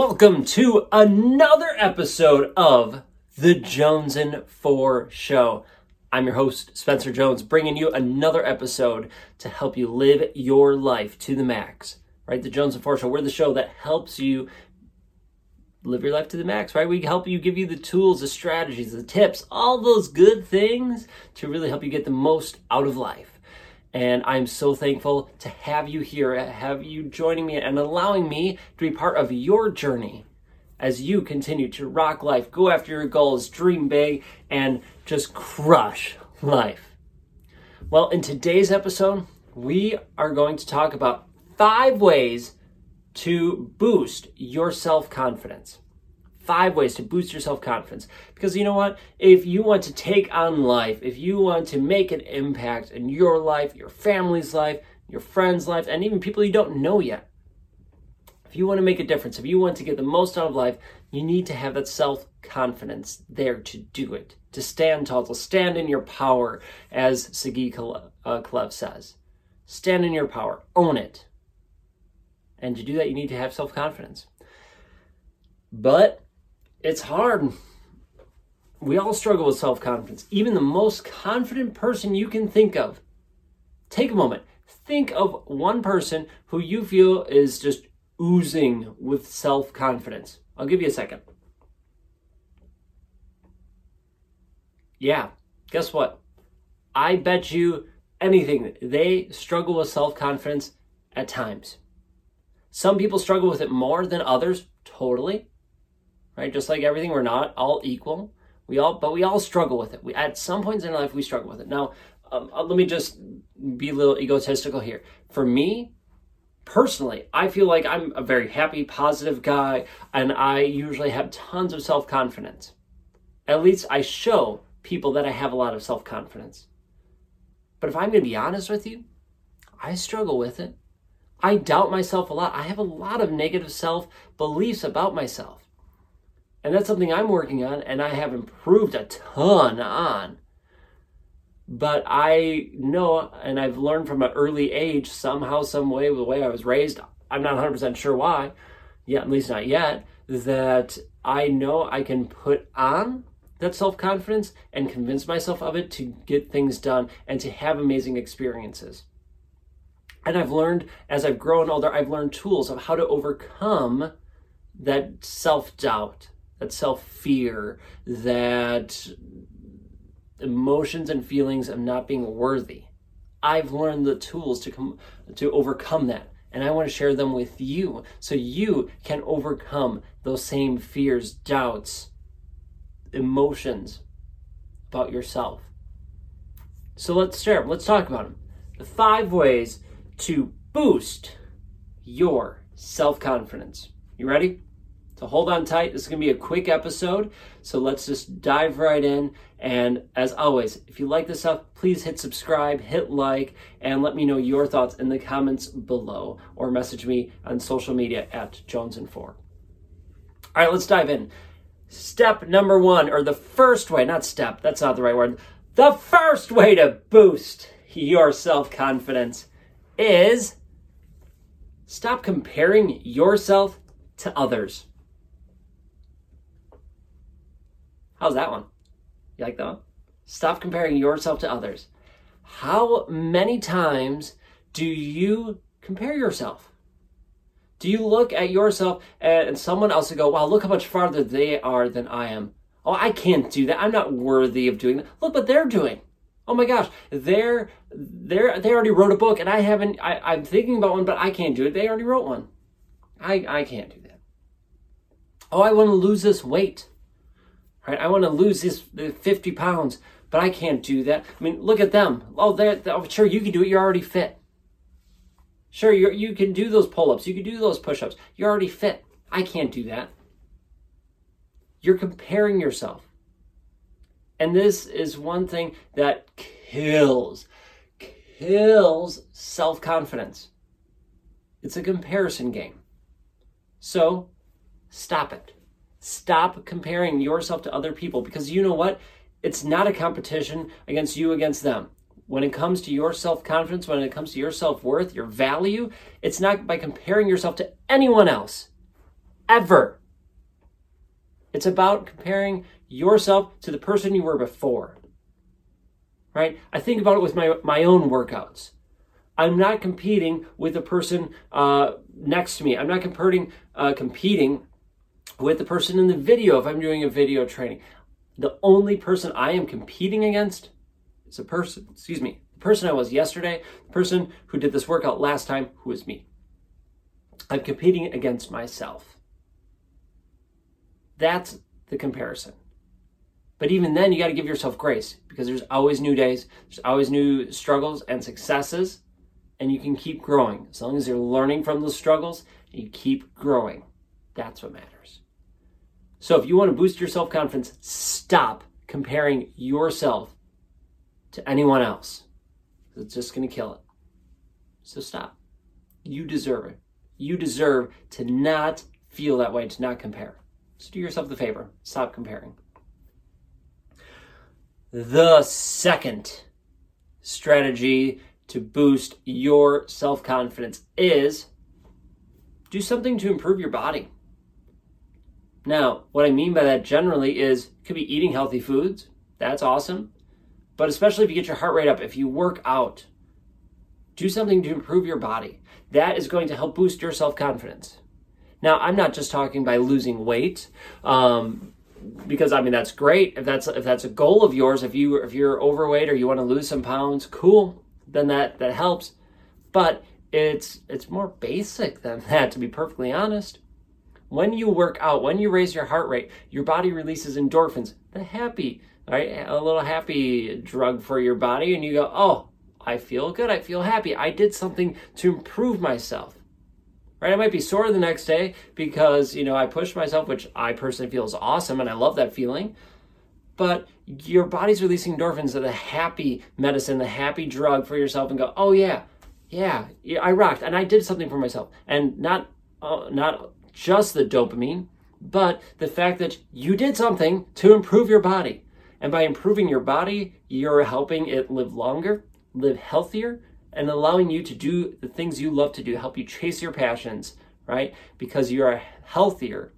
Welcome to another episode of the Jones and Four Show. I'm your host, Spencer Jones, bringing you another episode to help you live your life to the max. Right? The Jones and Four Show, we're the show that helps you live your life to the max, right? We help you give you the tools, the strategies, the tips, all those good things to really help you get the most out of life. And I'm so thankful to have you here, have you joining me and allowing me to be part of your journey as you continue to rock life, go after your goals, dream big, and just crush life. Well, in today's episode, we are going to talk about five ways to boost your self confidence. Five ways to boost your self confidence. Because you know what? If you want to take on life, if you want to make an impact in your life, your family's life, your friends' life, and even people you don't know yet, if you want to make a difference, if you want to get the most out of life, you need to have that self confidence there to do it, to stand tall, to stand in your power, as Sagi Kalev uh, says. Stand in your power, own it. And to do that, you need to have self confidence. But it's hard. We all struggle with self confidence. Even the most confident person you can think of. Take a moment. Think of one person who you feel is just oozing with self confidence. I'll give you a second. Yeah, guess what? I bet you anything they struggle with self confidence at times. Some people struggle with it more than others, totally. Right? Just like everything, we're not all equal. We all, but we all struggle with it. We at some points in life we struggle with it. Now, um, uh, let me just be a little egotistical here. For me, personally, I feel like I'm a very happy, positive guy, and I usually have tons of self confidence. At least I show people that I have a lot of self confidence. But if I'm going to be honest with you, I struggle with it. I doubt myself a lot. I have a lot of negative self beliefs about myself. And that's something I'm working on and I have improved a ton on. But I know, and I've learned from an early age, somehow, some way, the way I was raised, I'm not 100% sure why, yet, at least not yet, that I know I can put on that self confidence and convince myself of it to get things done and to have amazing experiences. And I've learned, as I've grown older, I've learned tools of how to overcome that self doubt, that self fear, that emotions and feelings of not being worthy. I've learned the tools to come to overcome that. And I want to share them with you so you can overcome those same fears, doubts, emotions about yourself. So let's share. Let's talk about them. The five ways to boost your self confidence. You ready? So hold on tight. This is going to be a quick episode. So let's just dive right in. And as always, if you like this stuff, please hit subscribe, hit like, and let me know your thoughts in the comments below or message me on social media at Jones and Four. All right, let's dive in. Step number one, or the first way, not step, that's not the right word. The first way to boost your self confidence is stop comparing yourself to others. How's that one? You like that one? Stop comparing yourself to others. How many times do you compare yourself? Do you look at yourself and someone else and go, wow, look how much farther they are than I am? Oh, I can't do that. I'm not worthy of doing that. Look what they're doing. Oh my gosh, they're they're they already wrote a book and I haven't I, I'm thinking about one, but I can't do it. They already wrote one. I I can't do that. Oh, I want to lose this weight. Right? I want to lose this 50 pounds, but I can't do that. I mean, look at them. Oh, they're, oh, sure, you can do it. You're already fit. Sure, you you can do those pull ups. You can do those push ups. You're already fit. I can't do that. You're comparing yourself. And this is one thing that kills, kills self confidence. It's a comparison game. So stop it. Stop comparing yourself to other people because you know what? It's not a competition against you against them. When it comes to your self confidence, when it comes to your self worth, your value, it's not by comparing yourself to anyone else. ever. It's about comparing yourself to the person you were before. Right? I think about it with my, my own workouts. I'm not competing with the person uh, next to me. I'm not competing, uh, competing with the person in the video if I'm doing a video training. The only person I am competing against is a person, excuse me, the person I was yesterday, the person who did this workout last time, who is me. I'm competing against myself. That's the comparison. But even then, you got to give yourself grace because there's always new days, there's always new struggles and successes, and you can keep growing. As long as you're learning from those struggles, you keep growing. That's what matters. So if you want to boost your self confidence, stop comparing yourself to anyone else. It's just going to kill it. So stop. You deserve it. You deserve to not feel that way, to not compare. So do yourself the favor. Stop comparing. The second strategy to boost your self confidence is do something to improve your body. Now, what I mean by that generally is could be eating healthy foods. That's awesome. But especially if you get your heart rate up, if you work out, do something to improve your body. That is going to help boost your self confidence. Now, I'm not just talking by losing weight, um, because I mean that's great. If that's if that's a goal of yours, if you if you're overweight or you want to lose some pounds, cool. Then that that helps. But it's it's more basic than that, to be perfectly honest. When you work out, when you raise your heart rate, your body releases endorphins, the happy, right? A little happy drug for your body, and you go, oh, I feel good. I feel happy. I did something to improve myself right? I might be sore the next day because, you know, I pushed myself, which I personally feel is awesome and I love that feeling. But your body's releasing endorphins, the happy medicine, the happy drug for yourself, and go, oh yeah, yeah, I rocked, and I did something for myself, and not uh, not just the dopamine, but the fact that you did something to improve your body, and by improving your body, you're helping it live longer, live healthier, and allowing you to do the things you love to do, help you chase your passions, right? Because you are healthier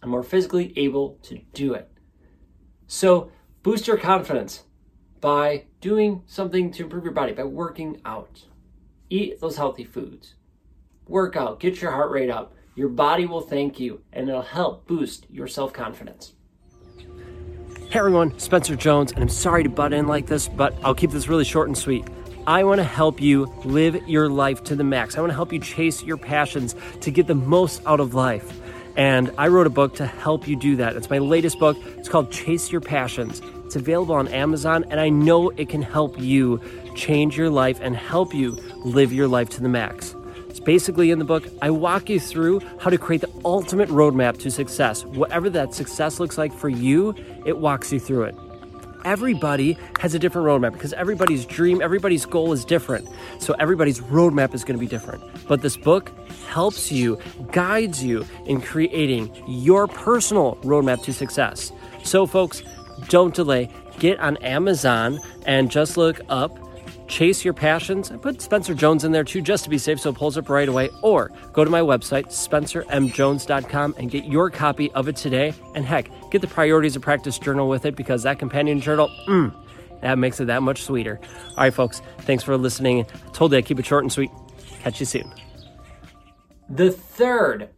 and more physically able to do it. So boost your confidence by doing something to improve your body, by working out. Eat those healthy foods. Work out, get your heart rate up. Your body will thank you and it'll help boost your self confidence. Hey everyone, Spencer Jones, and I'm sorry to butt in like this, but I'll keep this really short and sweet. I want to help you live your life to the max. I want to help you chase your passions to get the most out of life. And I wrote a book to help you do that. It's my latest book. It's called Chase Your Passions. It's available on Amazon, and I know it can help you change your life and help you live your life to the max. Basically in the book, I walk you through how to create the ultimate roadmap to success. Whatever that success looks like for you, it walks you through it everybody has a different roadmap because everybody's dream, everybody's goal is different. So everybody's roadmap is going to be different. But this book helps you, guides you in creating your personal roadmap to success. So, folks, don't delay. Get on Amazon and just look up chase your passions. I put Spencer Jones in there too, just to be safe, so it pulls up right away. Or go to my website, spencermjones.com, and get your copy of it today. And heck, get the Priorities of Practice journal with it because that companion journal, mm, that makes it that much sweeter. All right, folks, thanks for listening. I told you I'd keep it short and sweet. Catch you soon. The third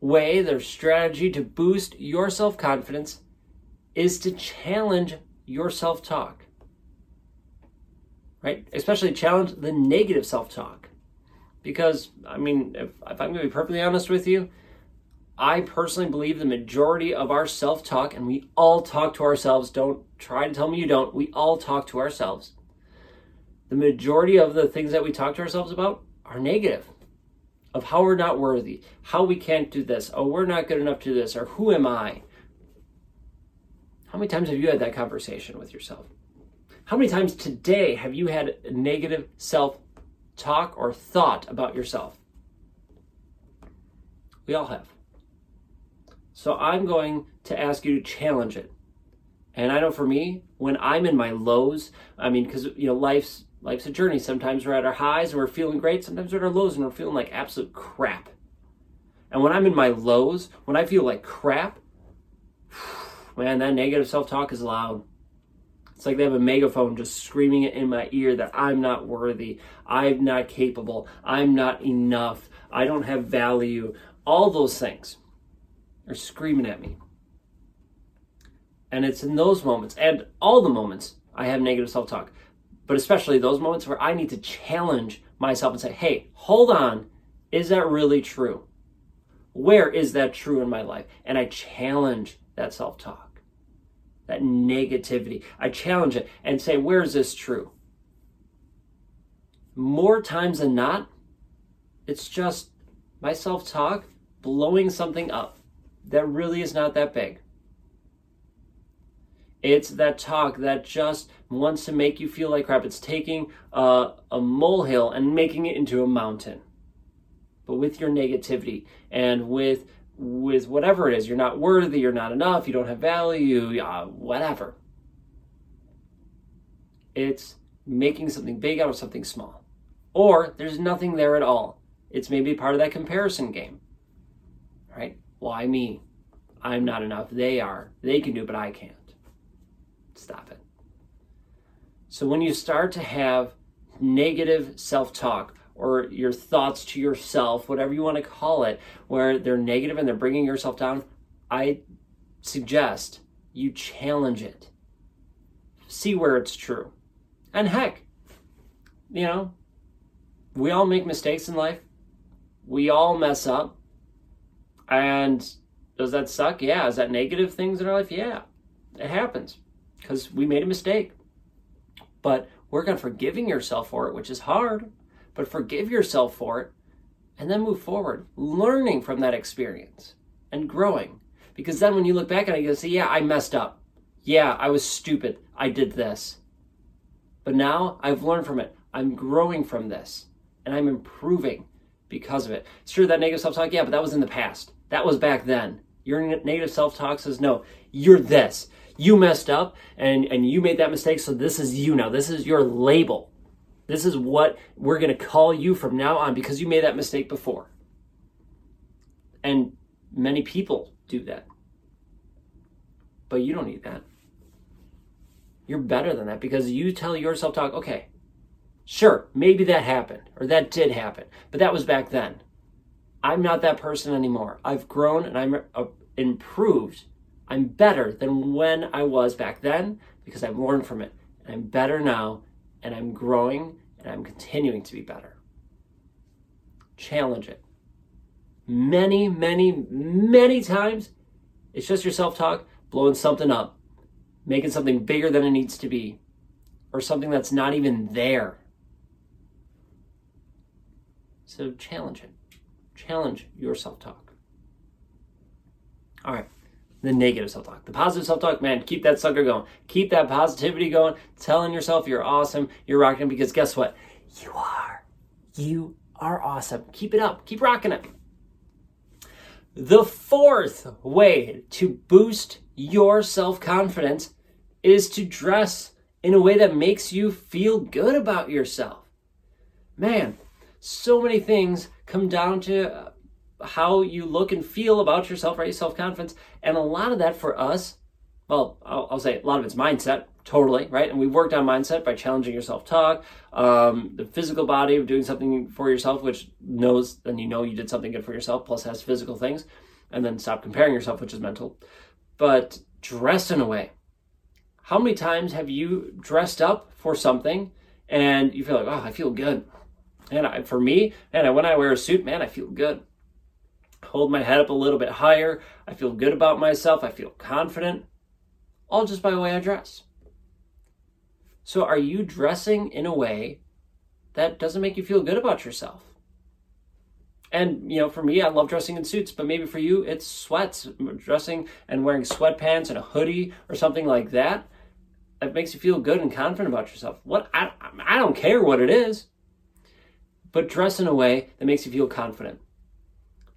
way, their strategy to boost your self confidence is to challenge your self talk right? Especially challenge the negative self talk. Because, I mean, if, if I'm going to be perfectly honest with you, I personally believe the majority of our self talk, and we all talk to ourselves, don't try to tell me you don't, we all talk to ourselves. The majority of the things that we talk to ourselves about are negative of how we're not worthy, how we can't do this, oh, we're not good enough to do this, or who am I? How many times have you had that conversation with yourself? How many times today have you had negative self talk or thought about yourself? We all have. So I'm going to ask you to challenge it. And I know for me, when I'm in my lows, I mean, because you know, life's life's a journey. Sometimes we're at our highs and we're feeling great. Sometimes we're at our lows and we're feeling like absolute crap. And when I'm in my lows, when I feel like crap, man, that negative self talk is loud. It's like they have a megaphone just screaming it in my ear that I'm not worthy, I'm not capable, I'm not enough, I don't have value. All those things are screaming at me. And it's in those moments, and all the moments, I have negative self talk, but especially those moments where I need to challenge myself and say, hey, hold on, is that really true? Where is that true in my life? And I challenge that self talk, that negativity. I challenge it and say, where is this true? More times than not, it's just my self talk blowing something up that really is not that big. It's that talk that just wants to make you feel like crap. It's taking a, a molehill and making it into a mountain. But with your negativity and with with whatever it is, you're not worthy, you're not enough, you don't have value, uh, whatever. It's making something big out of something small. Or there's nothing there at all. It's maybe part of that comparison game. Right? Why me? I'm not enough. They are. They can do, but I can't. Stop it. So when you start to have negative self talk or your thoughts to yourself, whatever you want to call it, where they're negative and they're bringing yourself down, I suggest you challenge it. See where it's true. And heck, you know, we all make mistakes in life. We all mess up. And does that suck? Yeah. Is that negative things in our life? Yeah. It happens because we made a mistake. But work on forgiving yourself for it, which is hard, but forgive yourself for it and then move forward, learning from that experience and growing. Because then when you look back on it, you say, yeah, I messed up. Yeah, I was stupid. I did this. But now I've learned from it. I'm growing from this and I'm improving because of it. It's true that negative self talk, yeah, but that was in the past. That was back then. Your negative self talk says, no, you're this you messed up and, and you made that mistake. So this is you now. This is your label. This is what we're going to call you from now on because you made that mistake before. And many people do that. But you don't need that. You're better than that because you tell yourself talk, okay, sure, maybe that happened or that did happen, but that was back then. I'm not that person anymore. I've grown and I'm uh, improved I'm better than when I was back then because I've learned from it. I'm better now and I'm growing and I'm continuing to be better. Challenge it. Many, many, many times, it's just your self talk blowing something up, making something bigger than it needs to be, or something that's not even there. So challenge it. Challenge your self talk. All right the negative self talk. The positive self talk, man, keep that sucker going. Keep that positivity going, telling yourself you're awesome, you're rocking because guess what? You are. You are awesome. Keep it up, keep rocking it. The fourth way to boost your self confidence is to dress in a way that makes you feel good about yourself. Man, so many things come down to uh, how you look and feel about yourself, right? Self confidence. And a lot of that for us, well, I'll, I'll, say a lot of it's mindset, totally, right? And we worked on mindset by challenging your self talk, um, the physical body of doing something for yourself, which knows, then you know you did something good for yourself, plus has physical things. And then stop comparing yourself, which is mental. But dress in a way. How many times have you dressed up for something and you feel like, oh, I feel good? And I, for me, and when I wear a suit, man, I feel good hold my head up a little bit higher. I feel good about myself. I feel confident, all just by the way I dress. So, are you dressing in a way that doesn't make you feel good about yourself? And, you know, for me, I love dressing in suits, but maybe for you, it's sweats, dressing and wearing sweatpants and a hoodie or something like that. That makes you feel good and confident about yourself. What I, I don't care what it is, but dress in a way that makes you feel confident.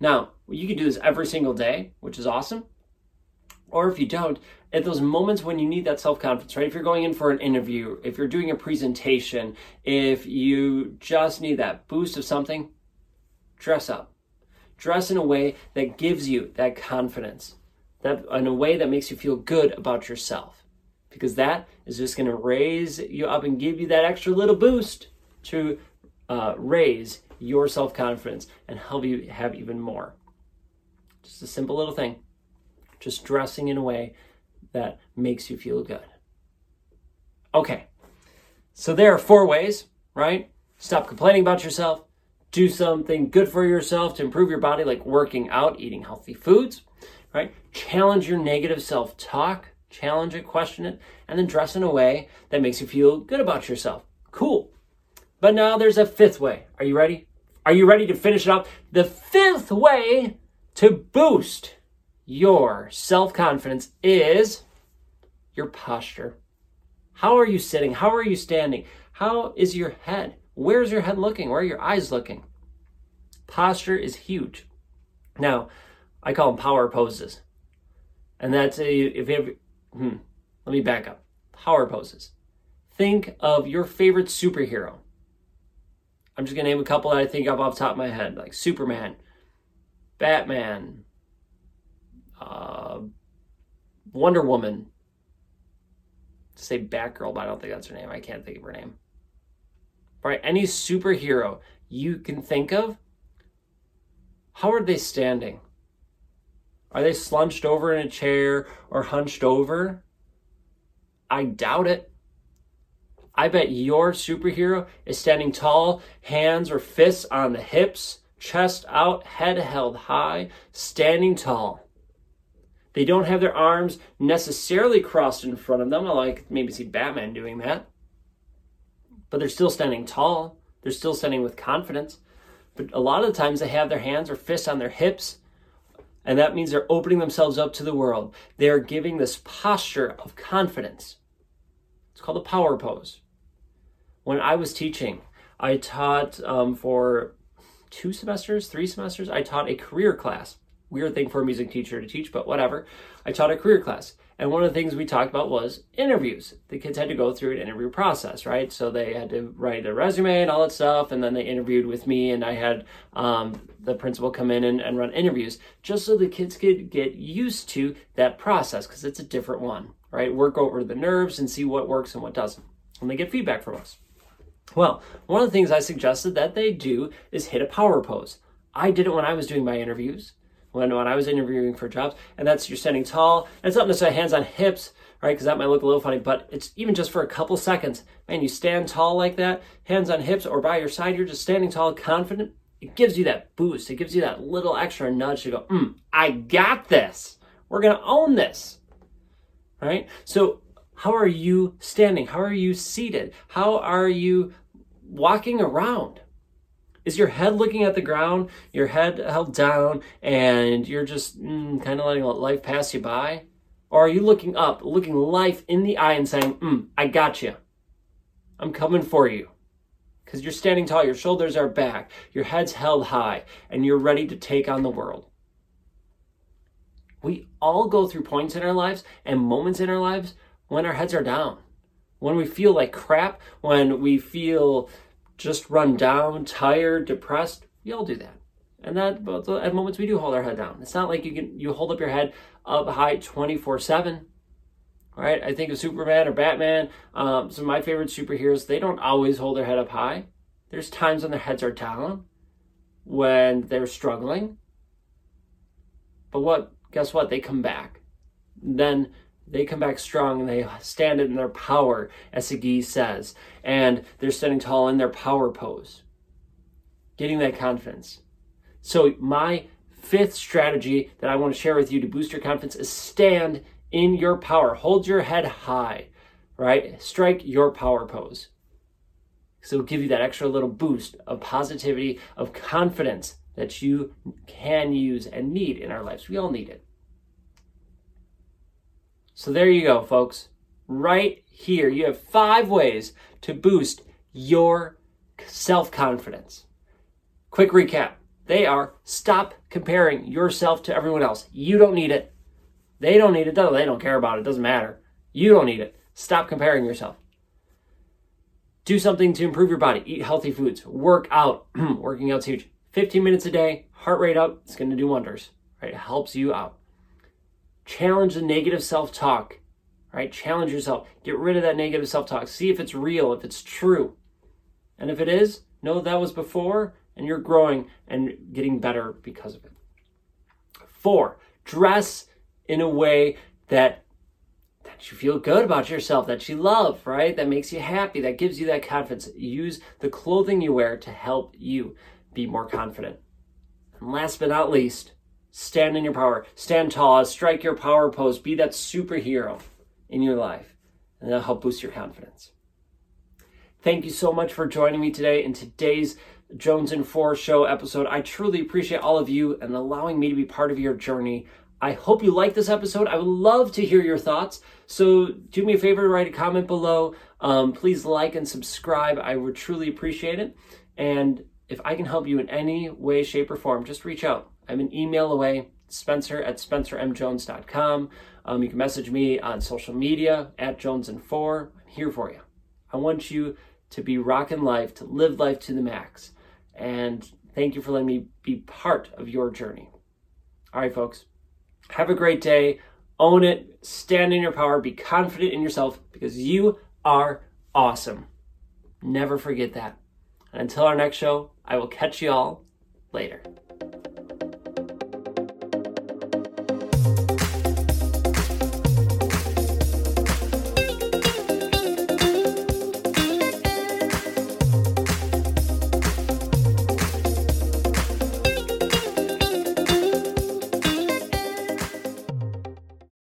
Now, you can do this every single day, which is awesome. Or if you don't, at those moments when you need that self confidence, right? If you're going in for an interview, if you're doing a presentation, if you just need that boost of something, dress up. Dress in a way that gives you that confidence, that in a way that makes you feel good about yourself, because that is just going to raise you up and give you that extra little boost to uh, raise your self confidence and help you have even more. Just a simple little thing. Just dressing in a way that makes you feel good. Okay, so there are four ways, right? Stop complaining about yourself, do something good for yourself to improve your body, like working out, eating healthy foods, right? Challenge your negative self talk, challenge it, question it, and then dress in a way that makes you feel good about yourself. Cool. But now there's a fifth way. Are you ready? Are you ready to finish it up? The fifth way to boost your self confidence is your posture. How are you sitting? How are you standing? How is your head? Where's your head looking? Where are your eyes looking? Posture is huge. Now, I call them power poses. And that's a, if you have, hmm, let me back up. Power poses. Think of your favorite superhero. I'm just going to name a couple that I think of off the top of my head, like Superman, Batman, uh, Wonder Woman. To say Batgirl, but I don't think that's her name. I can't think of her name. All right, Any superhero you can think of, how are they standing? Are they slunched over in a chair or hunched over? I doubt it. I bet your superhero is standing tall, hands or fists on the hips, chest out, head held high, standing tall. They don't have their arms necessarily crossed in front of them. I like maybe see Batman doing that. But they're still standing tall. They're still standing with confidence. But a lot of the times they have their hands or fists on their hips, and that means they're opening themselves up to the world. They are giving this posture of confidence. It's called the power pose. When I was teaching, I taught um, for two semesters, three semesters, I taught a career class weird thing for a music teacher to teach, but whatever. I taught a career class. And one of the things we talked about was interviews. The kids had to go through an interview process, right? So they had to write a resume and all that stuff, and then they interviewed with me, and I had um, the principal come in and, and run interviews just so the kids could get used to that process because it's a different one, right? Work over the nerves and see what works and what doesn't. And they get feedback from us. Well, one of the things I suggested that they do is hit a power pose. I did it when I was doing my interviews when, when I was interviewing for jobs, and that's you're standing tall. And it's not necessarily hands on hips, right? Because that might look a little funny, but it's even just for a couple seconds. Man, you stand tall like that, hands on hips or by your side, you're just standing tall, confident. It gives you that boost. It gives you that little extra nudge to go, mm, I got this. We're going to own this, right? So, how are you standing? How are you seated? How are you walking around? Is your head looking at the ground, your head held down, and you're just mm, kind of letting life pass you by? Or are you looking up, looking life in the eye and saying, mm, I got you. I'm coming for you. Because you're standing tall, your shoulders are back, your head's held high, and you're ready to take on the world. We all go through points in our lives and moments in our lives when our heads are down, when we feel like crap, when we feel just run down, tired, depressed, we all do that. And that at moments we do hold our head down. It's not like you can you hold up your head up high 24/7. Right? I think of Superman or Batman, um, some of my favorite superheroes, they don't always hold their head up high. There's times when their heads are down, when they're struggling. But what guess what? They come back. Then they come back strong and they stand in their power, as Sagi says, and they're standing tall in their power pose, getting that confidence. So, my fifth strategy that I want to share with you to boost your confidence is stand in your power. Hold your head high, right? Strike your power pose. So, it'll give you that extra little boost of positivity, of confidence that you can use and need in our lives. We all need it. So there you go, folks. Right here, you have five ways to boost your self confidence. Quick recap they are stop comparing yourself to everyone else. You don't need it. They don't need it. They don't care about it. Doesn't matter. You don't need it. Stop comparing yourself. Do something to improve your body. Eat healthy foods. Work out. Working out's huge. 15 minutes a day, heart rate up, it's going to do wonders, right? It helps you out. Challenge the negative self talk, right? Challenge yourself. Get rid of that negative self talk. See if it's real, if it's true. And if it is, know that was before and you're growing and getting better because of it. Four, dress in a way that that you feel good about yourself, that you love, right? That makes you happy, that gives you that confidence. Use the clothing you wear to help you be more confident. And last but not least, stand in your power. Stand tall, strike your power pose, be that superhero in your life, and that'll help boost your confidence. Thank you so much for joining me today in today's Jones and Four show episode. I truly appreciate all of you and allowing me to be part of your journey. I hope you like this episode. I would love to hear your thoughts. So do me a favor, write a comment below. Um, please like and subscribe. I would truly appreciate it. And if I can help you in any way, shape, or form, just reach out. I'm an email away, spencer at spencermjones.com. Um, you can message me on social media at Jones and Four. I'm here for you. I want you to be rocking life, to live life to the max. And thank you for letting me be part of your journey. All right, folks. Have a great day. Own it. Stand in your power. Be confident in yourself because you are awesome. Never forget that. And until our next show, I will catch you all later.